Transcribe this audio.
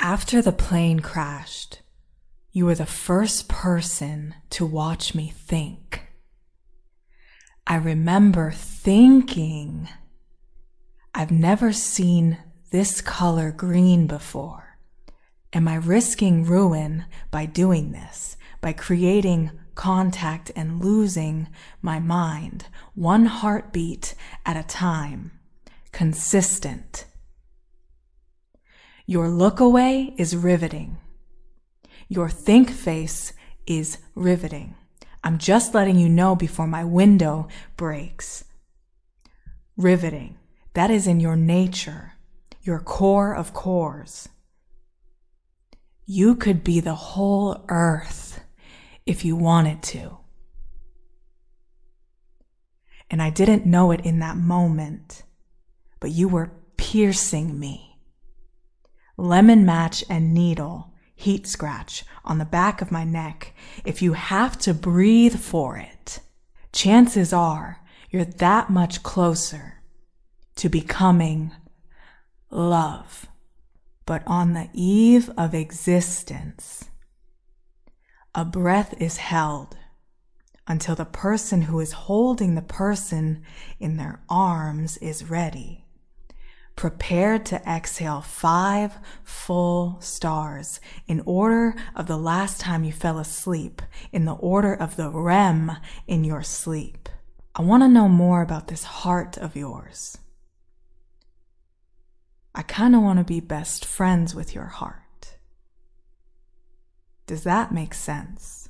After the plane crashed, you were the first person to watch me think. I remember thinking, I've never seen this color green before. Am I risking ruin by doing this, by creating contact and losing my mind, one heartbeat at a time, consistent? Your look away is riveting. Your think face is riveting. I'm just letting you know before my window breaks. Riveting. That is in your nature, your core of cores. You could be the whole earth if you wanted to. And I didn't know it in that moment, but you were piercing me lemon match and needle heat scratch on the back of my neck if you have to breathe for it. Chances are you're that much closer to becoming love. But on the eve of existence, a breath is held until the person who is holding the person in their arms is ready prepared to exhale five full stars in order of the last time you fell asleep, in the order of the REM in your sleep. I want to know more about this heart of yours. I kind of want to be best friends with your heart. Does that make sense?